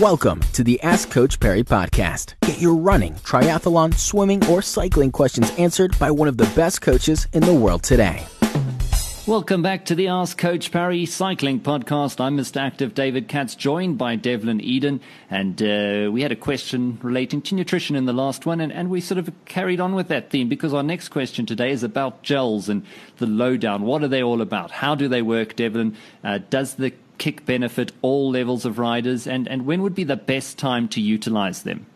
Welcome to the Ask Coach Parry podcast. Get your running, triathlon, swimming, or cycling questions answered by one of the best coaches in the world today. Welcome back to the Ask Coach Parry Cycling Podcast. I'm Mr. Active David Katz, joined by Devlin Eyden. And uh, we had a question relating to nutrition in the last one, and, and we sort of carried on with that theme because our next question today is about gels and the lowdown. What are they all about? How do they work, Devlin? Uh, does the kick benefit all levels of riders, and, and when would be the best time to utilize them?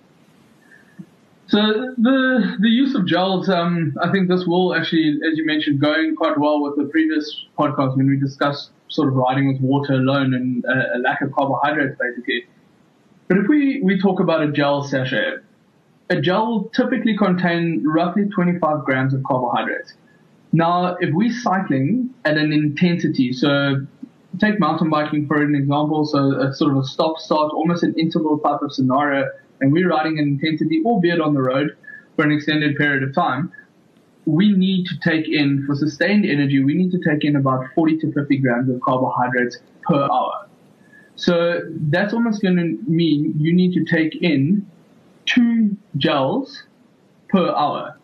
So the the use of gels, um, I think this will actually, as you mentioned, going quite well with the previous podcast when we discussed sort of riding with water alone and a, a lack of carbohydrates, basically. But if we, we talk about a gel sachet, a gel will typically contain roughly 25 grams of carbohydrates. Now, if we're cycling at an intensity, so take mountain biking for an example, so a sort of a stop start, almost an interval type of scenario, and we're riding an intensity, albeit on the road, for an extended period of time, we need to take in, for sustained energy, we need to take in about 40 to 50 grams of carbohydrates per hour. So that's almost going to mean you need to take in two gels per hour.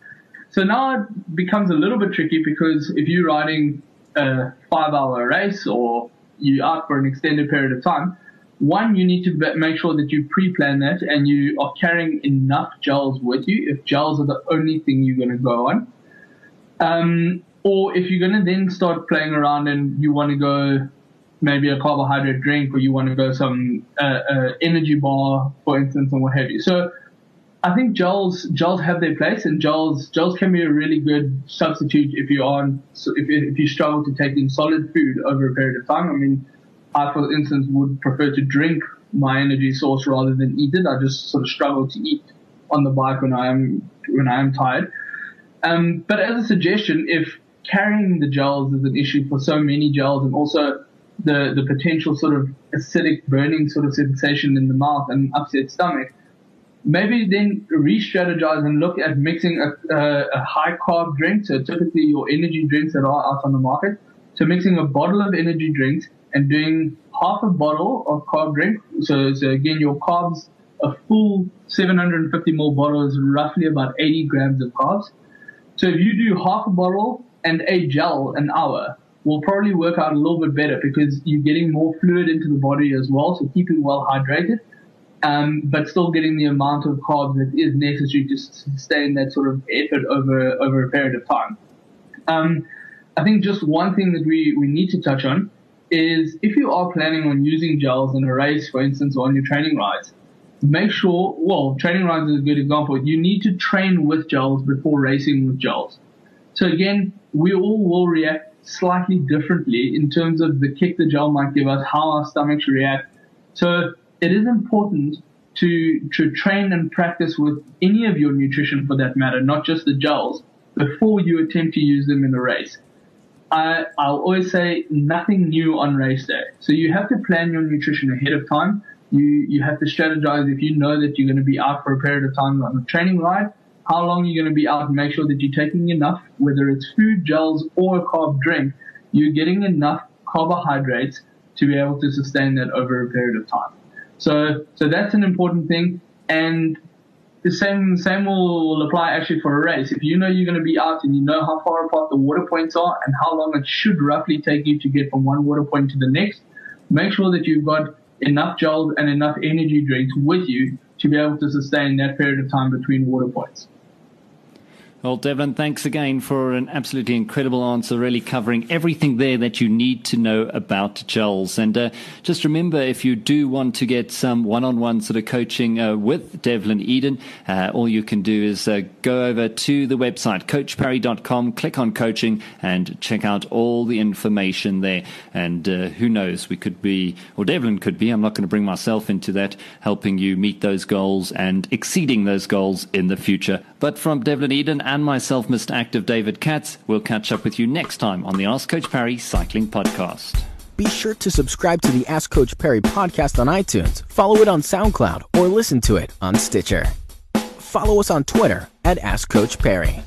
So now it becomes a little bit tricky because if you're riding a five hour race or you're out for an extended period of time, one, you need to make sure that you pre-plan that and you are carrying enough gels with you if gels are the only thing you're going to go on. Um, or if you're going to then start playing around and you want to go maybe a carbohydrate drink or you want to go some uh, uh, energy bar, for instance, and what have you. So I think gels gels have their place, and gels gels can be a really good substitute if you are if if you struggle to take in solid food over a period of time. I mean, I for instance would prefer to drink my energy source rather than eat it. I just sort of struggle to eat on the bike when I am when I am tired. Um, but as a suggestion, if carrying the gels is an issue for so many gels, and also the the potential sort of acidic burning sort of sensation in the mouth and upset stomach maybe then re-strategize and look at mixing a, a, a, high carb drink, so typically your energy drinks that are out on the market, so mixing a bottle of energy drinks and doing half a bottle of carb drink. So, so again, your carbs, a full 750 ml bottle is roughly about 80 grams of carbs. So if you do half a bottle and a gel an hour, will probably work out a little bit better because you're getting more fluid into the body as well, so keeping well hydrated um, but still getting the amount of carbs that is necessary to sustain that sort of effort over over a period of time. Um, I think just one thing that we, we need to touch on is if you are planning on using gels in a race, for instance, or on your training rides, make sure, well, training rides is a good example. You need to train with gels before racing with gels. So again, we all will react slightly differently in terms of the kick the gel might give us, how our stomachs react. So it is important to, to train and practice with any of your nutrition for that matter, not just the gels, before you attempt to use them in a race. I, I'll always say nothing new on race day. So you have to plan your nutrition ahead of time. You, you have to strategize if you know that you're going to be out for a period of time on a training ride, how long you're going to be out and make sure that you're taking enough, whether it's food, gels, or a carb drink, you're getting enough carbohydrates to be able to sustain that over a period of time. So, so that's an important thing. And the same, same will apply actually for a race. If you know you're going to be out and you know how far apart the water points are and how long it should roughly take you to get from one water point to the next, make sure that you've got enough gels and enough energy drinks with you to be able to sustain that period of time between water points. Well, Devlin, thanks again for an absolutely incredible answer, really covering everything there that you need to know about gels. And uh, just remember, if you do want to get some one on one sort of coaching uh, with Devlin Eyden, uh, all you can do is uh, go over to the website, coachparry.com, click on coaching, and check out all the information there. And uh, who knows, we could be, or Devlin could be, I'm not going to bring myself into that, helping you meet those goals and exceeding those goals in the future. But from Devlin Eyden, and myself, Mr. Active David Katz. We'll catch up with you next time on the Ask Coach Parry Cycling Podcast. Be sure to subscribe to the Ask Coach Parry podcast on iTunes, follow it on SoundCloud, or listen to it on Stitcher. Follow us on Twitter at Ask Coach Parry.